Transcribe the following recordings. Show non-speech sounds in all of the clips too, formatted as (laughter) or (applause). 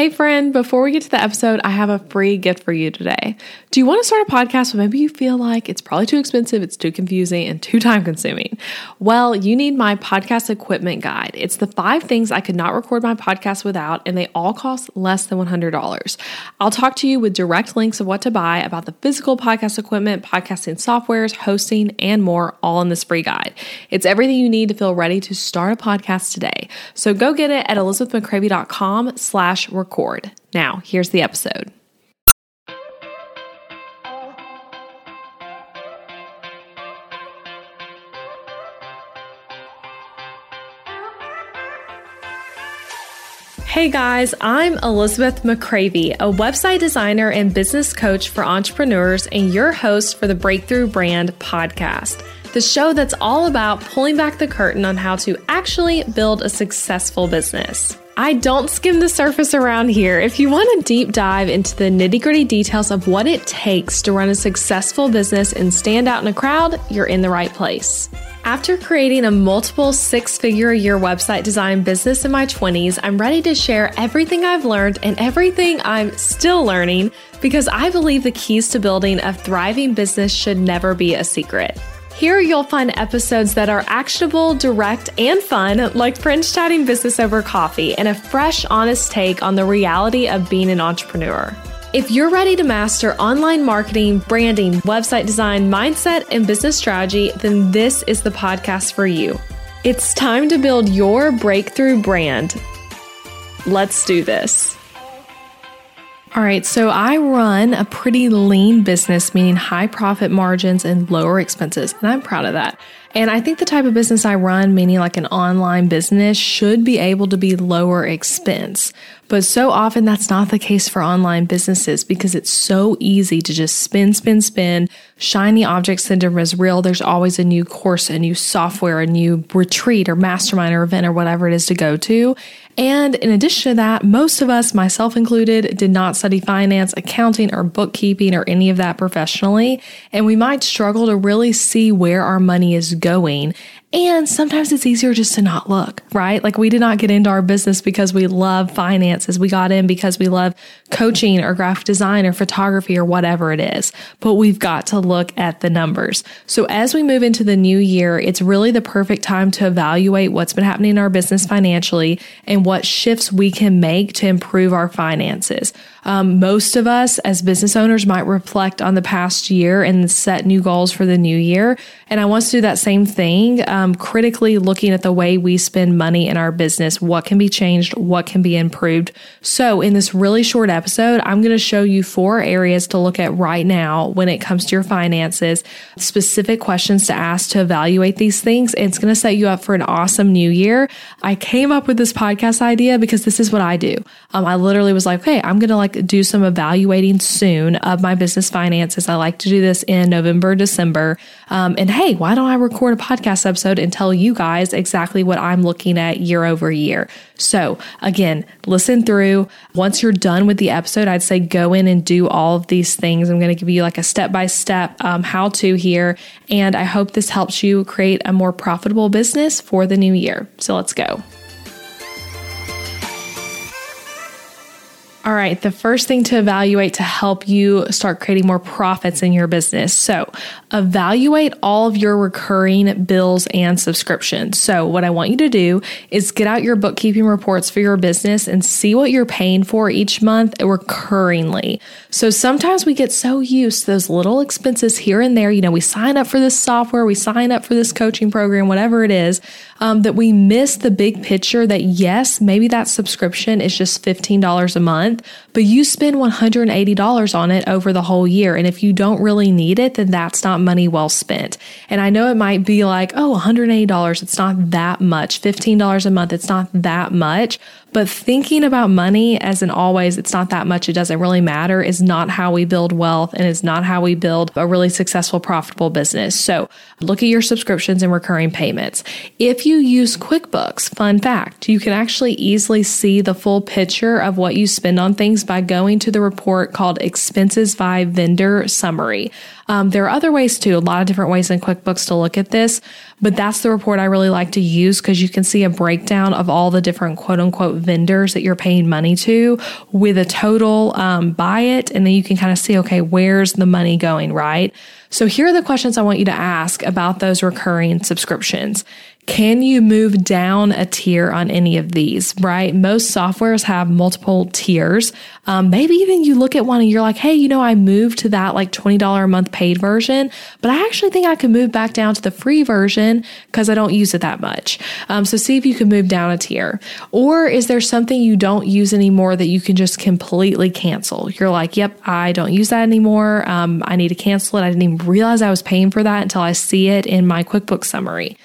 Hey, friend, before we get to the episode, I have a free gift for you today. Do you want to start a podcast, but maybe you feel like it's probably too expensive, it's too confusing, and too (laughs) time consuming? Well, you need my podcast equipment guide. It's the five things I could not record my podcast without, and they all cost less than $100. I'll talk to you with direct links of what to buy about the physical podcast equipment, podcasting softwares, hosting, and more, all in this free guide. It's everything you need to feel ready to start a podcast today. So go get it at elizabethmccravy.com slash record. Now, here's the episode. Hey guys, I'm Elizabeth McCravy, a website designer and business coach for entrepreneurs, and your host for the Breakthrough Brand podcast, the show that's all about pulling back the curtain on how to actually build a successful business. I don't skim the surface around here. If you want a deep dive into the nitty gritty details of what it takes to run a successful business and stand out in a crowd, you're in the right place. After creating a multiple six figure a year website design business in my 20s, I'm ready to share everything I've learned and everything I'm still learning because I believe the keys to building a thriving business should never be a secret. Here you'll find episodes that are actionable, direct, and fun, like friends chatting business over coffee, and a fresh, honest take on the reality of being an entrepreneur. If you're ready to master online marketing, branding, website design, mindset, and business strategy, then this is the podcast for you. It's time to build your breakthrough brand. Let's do this. All right, so I run a pretty lean business, meaning high profit margins and lower expenses, and I'm proud of that. And I think the type of business I run, meaning like an online business, should be able to be lower expense. But so often that's not the case for online businesses because it's so easy to just spin, spin, spin. Shiny object syndrome is real. There's always a new course, a new software, a new retreat or mastermind or event or whatever it is to go to. And in addition to that, most of us, myself included, did not study finance, accounting, or bookkeeping or any of that professionally. And we might struggle to really see where our money is going. And sometimes it's easier just to not look, right? Like we did not get into our business because we love finances. We got in because we love coaching or graphic design or photography or whatever it is. But we've got to look at the numbers. So as we move into the new year, it's really the perfect time to evaluate what's been happening in our business financially and what shifts we can make to improve our finances. Um, most of us as business owners might reflect on the past year and set new goals for the new year. And I want to do that same thing, um, critically looking at the way we spend money in our business, what can be changed, what can be improved. So, in this really short episode, I'm going to show you four areas to look at right now when it comes to your finances, specific questions to ask to evaluate these things. It's going to set you up for an awesome new year. I came up with this podcast idea because this is what I do. Um, I literally was like, hey, I'm going to like do some evaluating soon of my business finances. I like to do this in November, December. Um, and hey, why don't I record a podcast episode and tell you guys exactly what I'm looking at year over year? So again, listen through. Once you're done with the episode, I'd say go in and do all of these things. I'm going to give you like a step by step how to here. And I hope this helps you create a more profitable business for the new year. So let's go. All right, the first thing to evaluate to help you start creating more profits in your business. So, evaluate all of your recurring bills and subscriptions. So, what I want you to do is get out your bookkeeping reports for your business and see what you're paying for each month recurringly. So, sometimes we get so used to those little expenses here and there. You know, we sign up for this software, we sign up for this coaching program, whatever it is, um, that we miss the big picture that yes, maybe that subscription is just $15 a month month, but you spend $180 on it over the whole year. And if you don't really need it, then that's not money well spent. And I know it might be like, oh, $180, it's not that much. $15 a month, it's not that much. But thinking about money as in always, it's not that much, it doesn't really matter, is not how we build wealth and is not how we build a really successful, profitable business. So look at your subscriptions and recurring payments. If you use QuickBooks, fun fact, you can actually easily see the full picture of what you spend on things by going to the report called Expenses by Vendor Summary. Um, there are other ways too, a lot of different ways in QuickBooks to look at this, but that's the report I really like to use because you can see a breakdown of all the different quote unquote vendors that you're paying money to with a total um, it. And then you can kind of see, okay, where's the money going, right? So here are the questions I want you to ask about those recurring subscriptions. Can you move down a tier on any of these, right? Most softwares have multiple tiers. Um, maybe even you look at one and you're like, hey, you know, I moved to that like $20 a month paid version, but I actually think I could move back down to the free version because I don't use it that much. Um, so see if you can move down a tier. Or is there something you don't use anymore that you can just completely cancel? You're like, yep, I don't use that anymore. Um, I need to cancel it. I didn't even realize I was paying for that until I see it in my QuickBooks summary.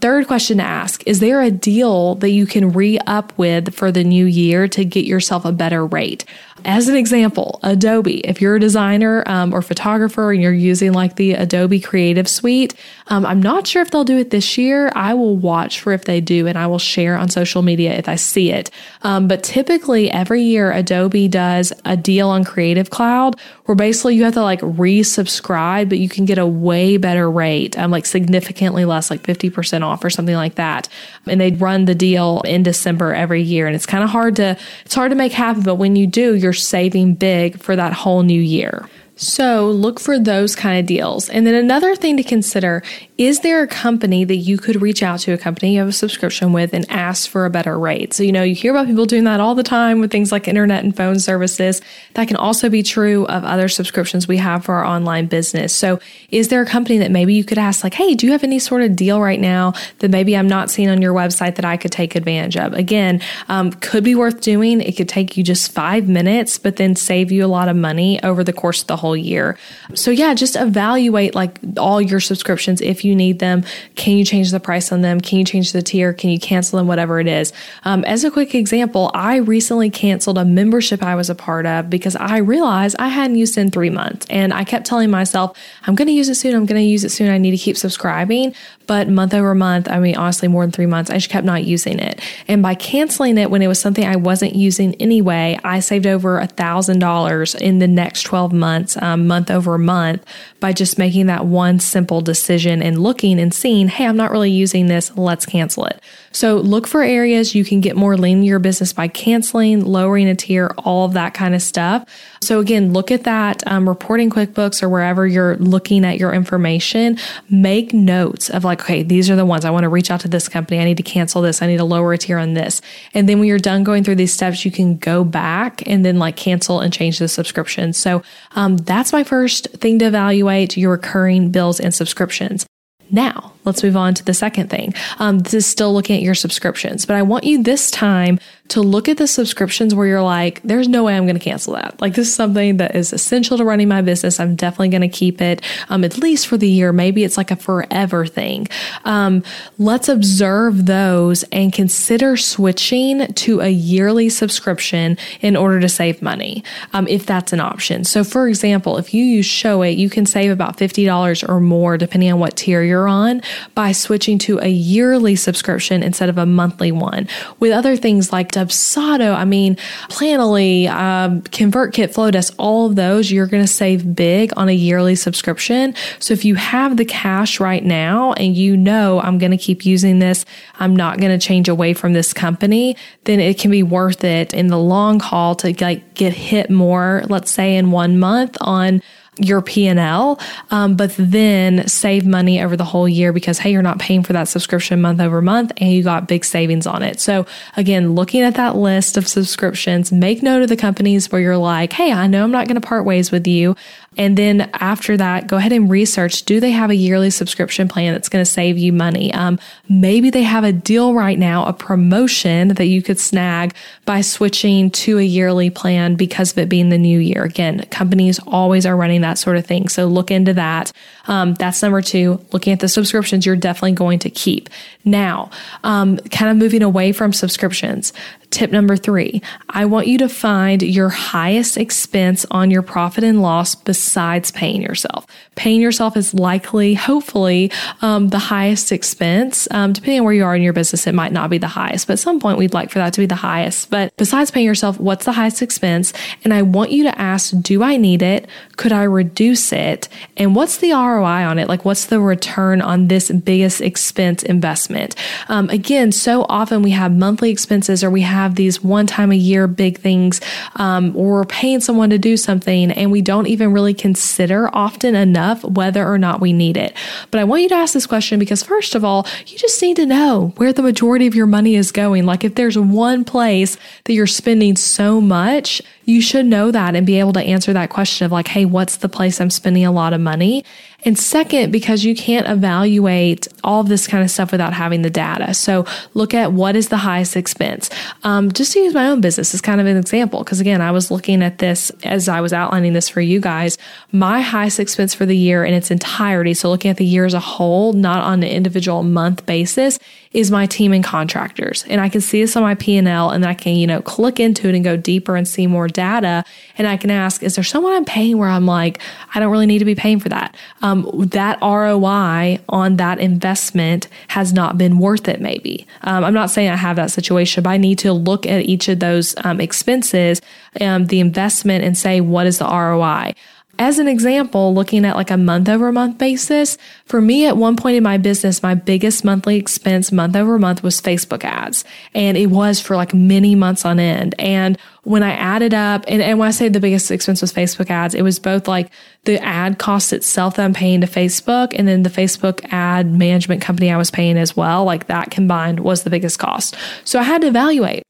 Third question to ask Is there a deal that you can re up with for the new year to get yourself a better rate? As an example, Adobe, if you're a designer um, or photographer and you're using like the Adobe Creative Suite, um, I'm not sure if they'll do it this year. I will watch for if they do and I will share on social media if I see it. Um, but typically, every year, Adobe does a deal on Creative Cloud where basically you have to like resubscribe, but you can get a way better rate, um, like significantly less, like 50% off or something like that. And they run the deal in December every year. And it's kind of hard to, it's hard to make happen, but when you do, you're you're saving big for that whole new year. So look for those kind of deals. And then another thing to consider is there a company that you could reach out to, a company you have a subscription with, and ask for a better rate? So, you know, you hear about people doing that all the time with things like internet and phone services. That can also be true of other subscriptions we have for our online business. So, is there a company that maybe you could ask, like, hey, do you have any sort of deal right now that maybe I'm not seeing on your website that I could take advantage of? Again, um, could be worth doing. It could take you just five minutes, but then save you a lot of money over the course of the whole year. So, yeah, just evaluate like all your subscriptions if you need them? Can you change the price on them? Can you change the tier? Can you cancel them? Whatever it is. Um, as a quick example, I recently canceled a membership I was a part of because I realized I hadn't used it in three months. And I kept telling myself, I'm going to use it soon. I'm going to use it soon. I need to keep subscribing. But month over month, I mean, honestly, more than three months, I just kept not using it. And by canceling it when it was something I wasn't using anyway, I saved over a $1,000 in the next 12 months, um, month over month, by just making that one simple decision and looking and seeing, hey, I'm not really using this, let's cancel it. So look for areas you can get more lean in your business by canceling, lowering a tier, all of that kind of stuff. So again, look at that um, reporting QuickBooks or wherever you're looking at your information. Make notes of like, okay, these are the ones I want to reach out to this company. I need to cancel this. I need to lower a tier on this. And then when you're done going through these steps, you can go back and then like cancel and change the subscription. So um, that's my first thing to evaluate your recurring bills and subscriptions. Now, let's move on to the second thing. Um, this is still looking at your subscriptions, but I want you this time to look at the subscriptions where you're like, there's no way I'm going to cancel that. Like, this is something that is essential to running my business. I'm definitely going to keep it, um, at least for the year. Maybe it's like a forever thing. Um, let's observe those and consider switching to a yearly subscription in order to save money, um, if that's an option. So, for example, if you use Showit, you can save about $50 or more, depending on what tier you're on, by switching to a yearly subscription instead of a monthly one. With other things like Dubsado, I mean, Planoly, um, ConvertKit, Flodesk, all of those, you're going to save big on a yearly subscription. So if you have the cash right now and you know I'm going to keep using this, I'm not going to change away from this company, then it can be worth it in the long haul to like get hit more, let's say in one month on your P&L, um, but then save money over the whole year because, hey, you're not paying for that subscription month over month and you got big savings on it. So again, looking at that list of subscriptions, make note of the companies where you're like, hey, I know I'm not going to part ways with you. And then after that, go ahead and research do they have a yearly subscription plan that's going to save you money? Um, maybe they have a deal right now, a promotion that you could snag by switching to a yearly plan because of it being the new year. Again, companies always are running that sort of thing. So look into that. Um, that's number two, looking at the subscriptions you're definitely going to keep. Now, um, kind of moving away from subscriptions Tip number three, I want you to find your highest expense on your profit and loss besides paying yourself. Paying yourself is likely, hopefully, um, the highest expense. Um, depending on where you are in your business, it might not be the highest, but at some point we'd like for that to be the highest. But besides paying yourself, what's the highest expense? And I want you to ask, do I need it? Could I reduce it? And what's the ROI on it? Like, what's the return on this biggest expense investment? Um, again, so often we have monthly expenses or we have have these one time a year big things, um, or we're paying someone to do something and we don't even really consider often enough whether or not we need it. But I want you to ask this question because, first of all, you just need to know where the majority of your money is going. Like, if there's one place that you're spending so much, you should know that and be able to answer that question of like, hey, what's the place I'm spending a lot of money? And second, because you can't evaluate all of this kind of stuff without having the data. So look at what is the highest expense. Um, just to use my own business as kind of an example, because again, I was looking at this as I was outlining this for you guys. My highest expense for the year in its entirety, so looking at the year as a whole, not on an individual month basis, is my team and contractors. And I can see this on my P&L and I can, you know, click into it and go deeper and see more data. And I can ask, is there someone I'm paying where I'm like, I don't really need to be paying for that? Um, that ROI on that investment has not been worth it, maybe. Um, I'm not saying I have that situation, but I need to look at each of those um, expenses, um, the investment, and say, what is the ROI? As an example, looking at like a month over month basis, for me at one point in my business, my biggest monthly expense month over month was Facebook ads. And it was for like many months on end. And when I added up, and, and when I say the biggest expense was Facebook ads, it was both like the ad cost itself that I'm paying to Facebook and then the Facebook ad management company I was paying as well. Like that combined was the biggest cost. So I had to evaluate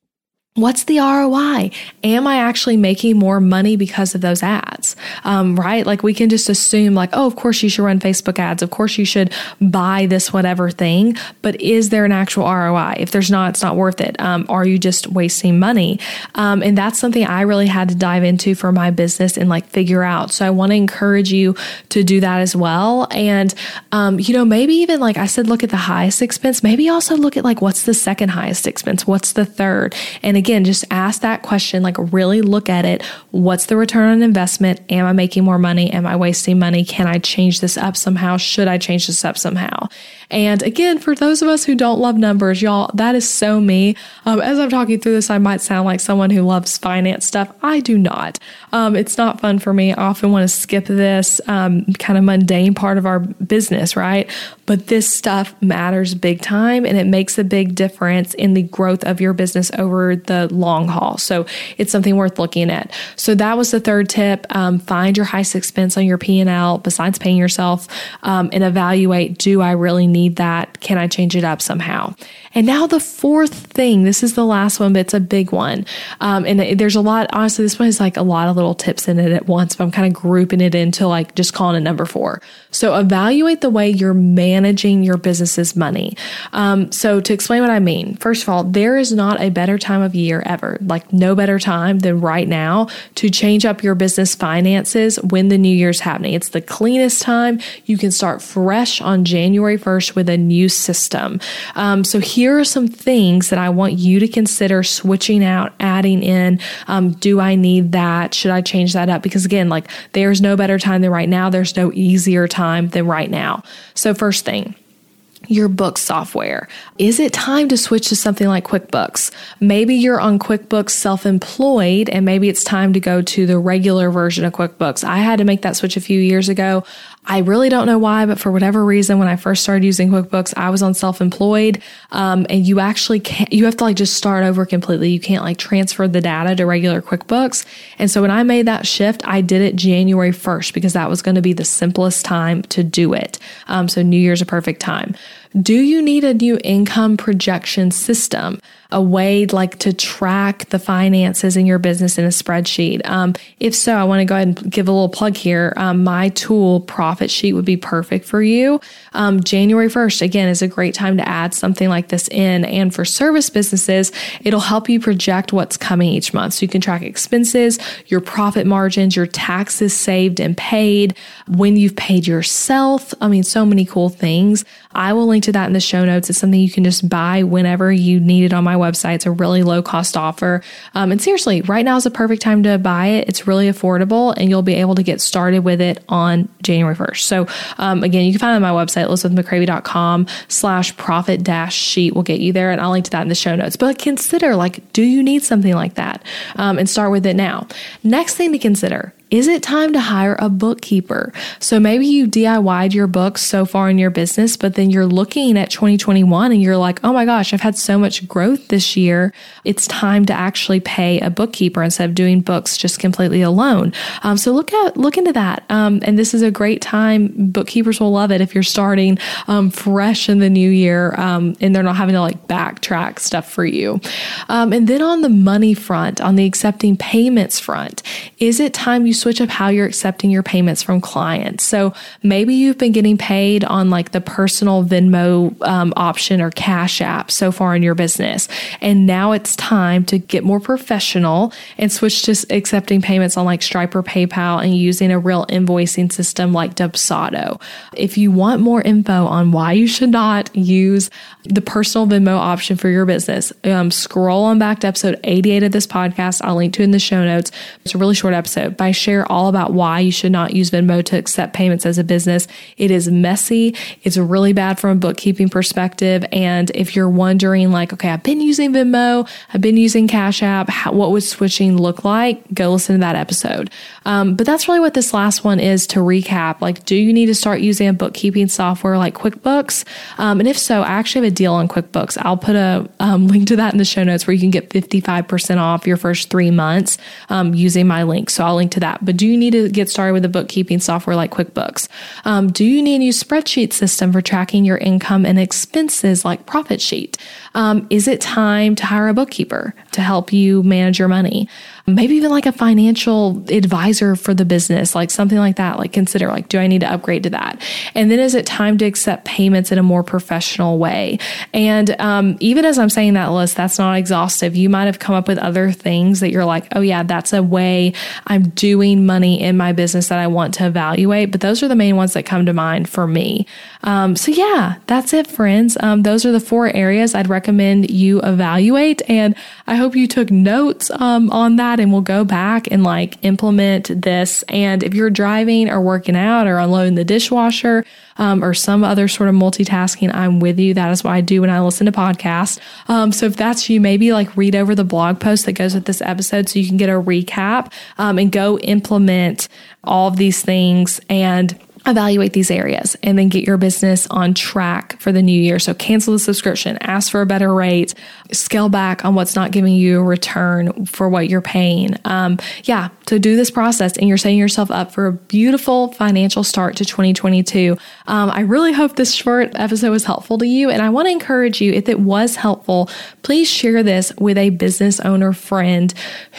What's the ROI? Am I actually making more money because of those ads? Um, right? Like we can just assume, like, oh, of course you should run Facebook ads. Of course you should buy this whatever thing. But is there an actual ROI? If there's not, it's not worth it. Um, are you just wasting money? Um, and that's something I really had to dive into for my business and like figure out. So I want to encourage you to do that as well. And, um, you know, maybe even like I said, look at the highest expense. Maybe also look at like what's the second highest expense? What's the third? And again, just ask that question, like really look at it. What's the return on investment? Am I making more money? Am I wasting money? Can I change this up somehow? Should I change this up somehow? And again, for those of us who don't love numbers, y'all, that is so me. Um, as I'm talking through this, I might sound like someone who loves finance stuff. I do not. Um, it's not fun for me. I often want to skip this um, kind of mundane part of our business, right? But this stuff matters big time and it makes a big difference in the growth of your business over the long haul. So it's something worth looking at. So that was the third tip. Um, find your highest expense on your P&L besides paying yourself um, and evaluate, do I really need that. Can I change it up somehow? And now the fourth thing, this is the last one, but it's a big one. Um, and there's a lot, honestly, this one has like a lot of little tips in it at once, but I'm kind of grouping it into like just calling it number four. So evaluate the way you're managing your business's money. Um, so to explain what I mean, first of all, there is not a better time of year ever, like no better time than right now to change up your business finances when the new year's happening. It's the cleanest time. You can start fresh on January 1st with a new system. Um, so here here are some things that I want you to consider switching out, adding in. Um, do I need that? Should I change that up? Because again, like there's no better time than right now. There's no easier time than right now. So, first thing, your book software. Is it time to switch to something like QuickBooks? Maybe you're on QuickBooks self employed and maybe it's time to go to the regular version of QuickBooks. I had to make that switch a few years ago. I really don't know why, but for whatever reason, when I first started using QuickBooks, I was on self-employed. Um, and you actually can't, you have to like just start over completely. You can't like transfer the data to regular QuickBooks. And so when I made that shift, I did it January 1st because that was going to be the simplest time to do it. Um, so New Year's a perfect time. Do you need a new income projection system? A way like to track the finances in your business in a spreadsheet? Um, if so, I want to go ahead and give a little plug here. Um, my tool, Profit Sheet, would be perfect for you. Um, January 1st, again, is a great time to add something like this in. And for service businesses, it'll help you project what's coming each month. So you can track expenses, your profit margins, your taxes saved and paid, when you've paid yourself. I mean, so many cool things. I will link to that in the show notes. It's something you can just buy whenever you need it on my website. It's a really low cost offer. Um, and seriously, right now is a perfect time to buy it. It's really affordable and you'll be able to get started with it on January 1st. So um, again, you can find it on my website, elizabethmccravy.com slash profit dash sheet will get you there. And I'll link to that in the show notes. But consider like, do you need something like that? Um, and start with it now. Next thing to consider is it time to hire a bookkeeper? So maybe you DIY'd your books so far in your business, but then you're looking at 2021 and you're like, oh my gosh, I've had so much growth this year. It's time to actually pay a bookkeeper instead of doing books just completely alone. Um, so look at look into that. Um, and this is a great time. Bookkeepers will love it if you're starting um, fresh in the new year um, and they're not having to like backtrack stuff for you. Um, and then on the money front, on the accepting payments front, is it time you switch up how you're accepting your payments from clients. So maybe you've been getting paid on like the personal Venmo um, option or Cash App so far in your business. And now it's time to get more professional and switch to accepting payments on like Stripe or PayPal and using a real invoicing system like Dubsado. If you want more info on why you should not use the personal Venmo option for your business, um, scroll on back to episode 88 of this podcast. I'll link to in the show notes. It's a really short episode by share all about why you should not use Venmo to accept payments as a business. It is messy. It's really bad from a bookkeeping perspective. And if you're wondering, like, okay, I've been using Venmo, I've been using Cash App, how, what would switching look like? Go listen to that episode. Um, but that's really what this last one is to recap. Like, do you need to start using a bookkeeping software like QuickBooks? Um, and if so, I actually have a deal on QuickBooks. I'll put a um, link to that in the show notes where you can get 55% off your first three months um, using my link. So I'll link to that but do you need to get started with a bookkeeping software like QuickBooks? Um, do you need a new spreadsheet system for tracking your income and expenses like Profit Sheet? Um, is it time to hire a bookkeeper to help you manage your money? maybe even like a financial advisor for the business, like something like that. Like consider like, do I need to upgrade to that? And then is it time to accept payments in a more professional way? And um, even as I'm saying that list, that's not exhaustive. You might have come up with other things that you're like, oh yeah, that's a way I'm doing money in my business that I want to evaluate. But those are the main ones that come to mind for me. Um, so yeah, that's it, friends. Um, those are the four areas I'd recommend you evaluate. And I hope you took notes um, on that and we'll go back and like implement this. And if you're driving or working out or unloading the dishwasher um, or some other sort of multitasking, I'm with you. That is what I do when I listen to podcasts. Um, so if that's you, maybe like read over the blog post that goes with this episode so you can get a recap um, and go implement all of these things and evaluate these areas and then get your business on track for the new year. So cancel the subscription, ask for a better rate, scale back on what's not giving you a return for what you're paying. Um, yeah, so do this process and you're setting yourself up for a beautiful financial start to 2022. Um, I really hope this short episode was helpful to you. And I want to encourage you, if it was helpful, please share this with a business owner friend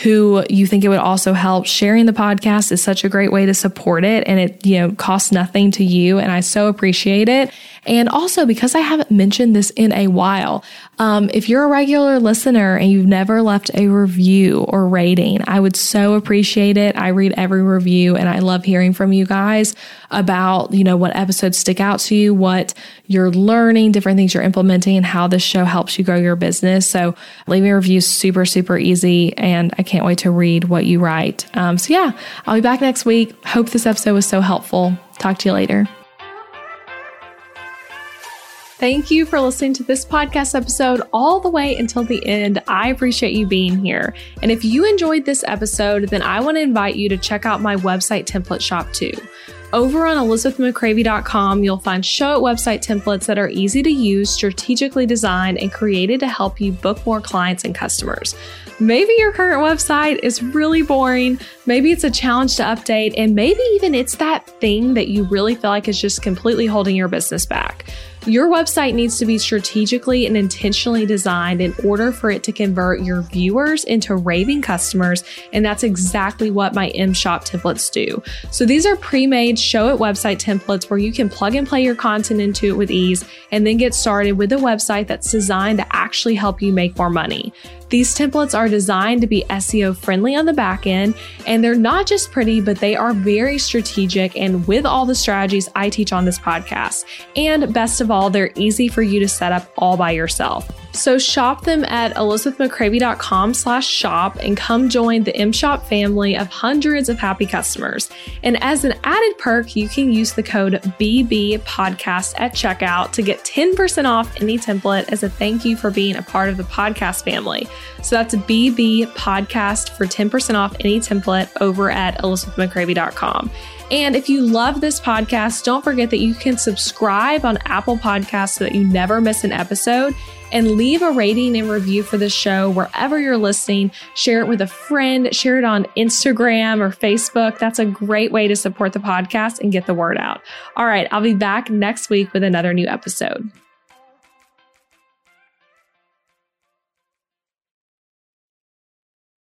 who you think it would also help. Sharing the podcast is such a great way to support it and it, you know, costs nothing to you. And I so appreciate it. And also because I haven't mentioned this in a while, um, if you're a regular listener and you've never left a review or rating, I would so appreciate it. I read every review and I love hearing from you guys about, you know, what episodes stick out to you, what you're learning, different things you're implementing, and how this show helps you grow your business. So leaving a review is super, super easy. And I can't wait to read what you write. Um, so yeah, I'll be back next week. Hope this episode was so helpful. Talk to you later. Thank you for listening to this podcast episode all the way until the end. I appreciate you being here. And if you enjoyed this episode, then I want to invite you to check out my website template shop too. Over on elizabethmccravy.com, you'll find Showit website templates that are easy to use, strategically designed, and created to help you book more clients and customers. Maybe your current website is really boring. Maybe it's a challenge to update, and maybe even it's that thing that you really feel like is just completely holding your business back. Your website needs to be strategically and intentionally designed in order for it to convert your viewers into raving customers. And that's exactly what my M Shop templates do. So these are pre made Showit website templates where you can plug and play your content into it with ease and then get started with a website that's designed to actually help you make more money. These templates are designed to be SEO friendly on the back end, and they're not just pretty, but they are very strategic and with all the strategies I teach on this podcast. And best of all, they're easy for you to set up all by yourself. So shop them at elizabethmccravy.com slash shop and come join the M Shop family of hundreds of happy customers. And as an added perk, you can use the code BB podcast at checkout to get 10% off any template as a thank you for being a part of the podcast family. So that's BB podcast for 10% off any template over at elizabethmccravy.com. And if you love this podcast, don't forget that you can subscribe on Apple Podcasts so that you never miss an episode and leave a rating and review for the show wherever you're listening. Share it with a friend, share it on Instagram or Facebook. That's a great way to support the podcast and get the word out. All right, I'll be back next week with another new episode.